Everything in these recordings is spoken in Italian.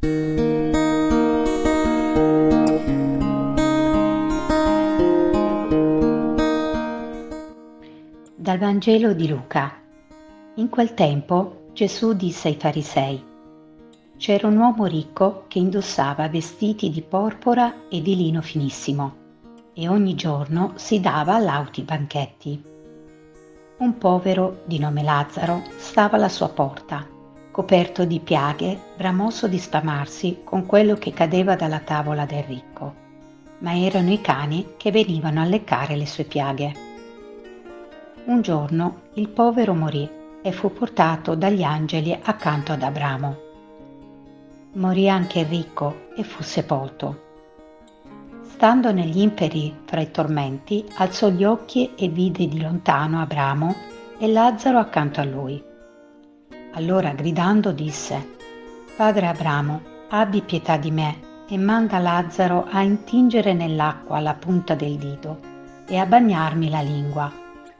Dal Vangelo di Luca. In quel tempo Gesù disse ai farisei, c'era un uomo ricco che indossava vestiti di porpora e di lino finissimo e ogni giorno si dava lauti banchetti. Un povero di nome Lazzaro stava alla sua porta, coperto di piaghe, bramoso di spamarsi con quello che cadeva dalla tavola del ricco, ma erano i cani che venivano a leccare le sue piaghe. Un giorno il povero morì e fu portato dagli angeli accanto ad Abramo. Morì anche il ricco e fu sepolto. Stando negli imperi fra i tormenti, alzò gli occhi e vide di lontano Abramo e Lazzaro accanto a lui. Allora gridando disse, Padre Abramo, abbi pietà di me e manda Lazzaro a intingere nell'acqua la punta del dito e a bagnarmi la lingua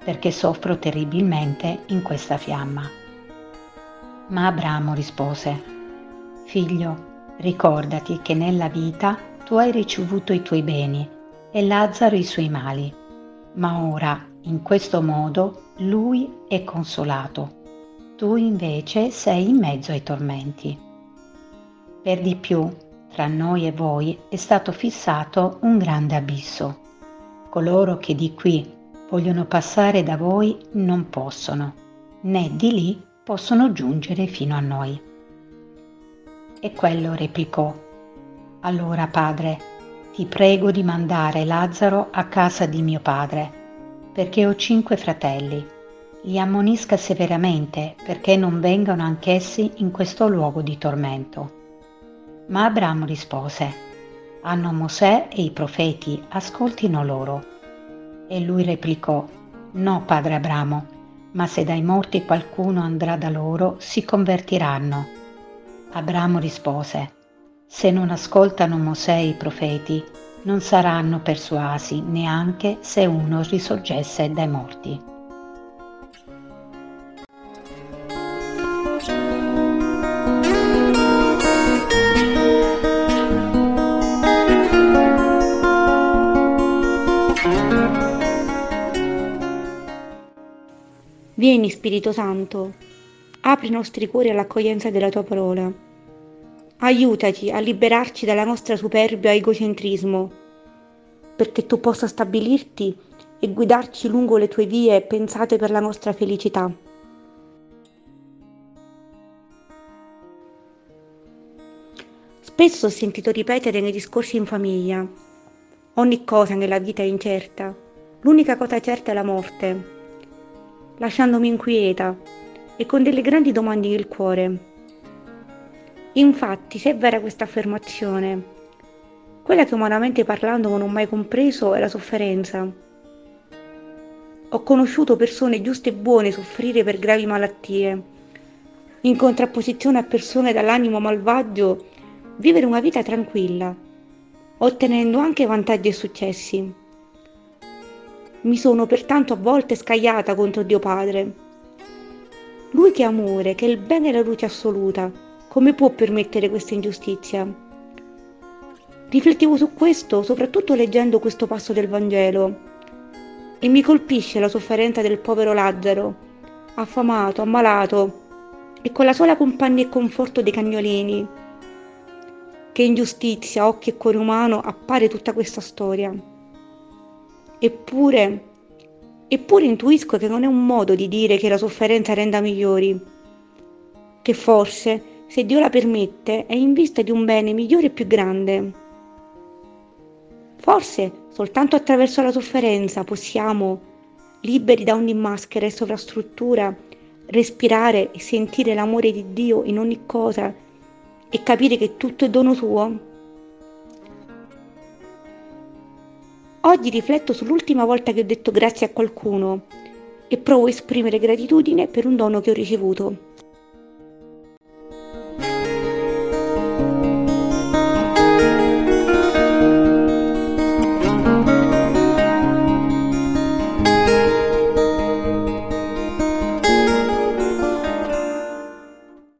perché soffro terribilmente in questa fiamma. Ma Abramo rispose, Figlio, ricordati che nella vita tu hai ricevuto i tuoi beni e Lazzaro i suoi mali, ma ora, in questo modo, lui è consolato. Tu invece sei in mezzo ai tormenti. Per di più, tra noi e voi è stato fissato un grande abisso. Coloro che di qui vogliono passare da voi non possono, né di lì possono giungere fino a noi. E quello replicò, Allora padre, ti prego di mandare Lazzaro a casa di mio padre, perché ho cinque fratelli. Li ammonisca severamente perché non vengano anch'essi in questo luogo di tormento. Ma Abramo rispose, Hanno Mosè e i profeti, ascoltino loro. E lui replicò, No, padre Abramo, ma se dai morti qualcuno andrà da loro, si convertiranno. Abramo rispose, Se non ascoltano Mosè e i profeti, non saranno persuasi neanche se uno risorgesse dai morti. Vieni, Spirito Santo, apri i nostri cuori all'accoglienza della tua parola. Aiutaci a liberarci dalla nostra superbia egocentrismo, perché tu possa stabilirti e guidarci lungo le tue vie pensate per la nostra felicità. Spesso ho sentito ripetere nei discorsi in famiglia, ogni cosa nella vita è incerta, l'unica cosa certa è la morte lasciandomi inquieta e con delle grandi domande nel cuore. Infatti, se è vera questa affermazione, quella che umanamente parlando non ho mai compreso è la sofferenza. Ho conosciuto persone giuste e buone soffrire per gravi malattie, in contrapposizione a persone dall'animo malvagio vivere una vita tranquilla, ottenendo anche vantaggi e successi. Mi sono pertanto a volte scagliata contro Dio Padre. Lui che è amore, che è il bene e la luce assoluta, come può permettere questa ingiustizia? Riflettevo su questo soprattutto leggendo questo passo del Vangelo e mi colpisce la sofferenza del povero Lazzaro, affamato, ammalato e con la sola compagnia e conforto dei cagnolini. Che ingiustizia, occhio e cuore umano appare tutta questa storia. Eppure, eppure intuisco che non è un modo di dire che la sofferenza renda migliori, che forse, se Dio la permette, è in vista di un bene migliore e più grande. Forse soltanto attraverso la sofferenza possiamo, liberi da ogni maschera e sovrastruttura, respirare e sentire l'amore di Dio in ogni cosa e capire che tutto è dono suo. Oggi rifletto sull'ultima volta che ho detto grazie a qualcuno e provo a esprimere gratitudine per un dono che ho ricevuto.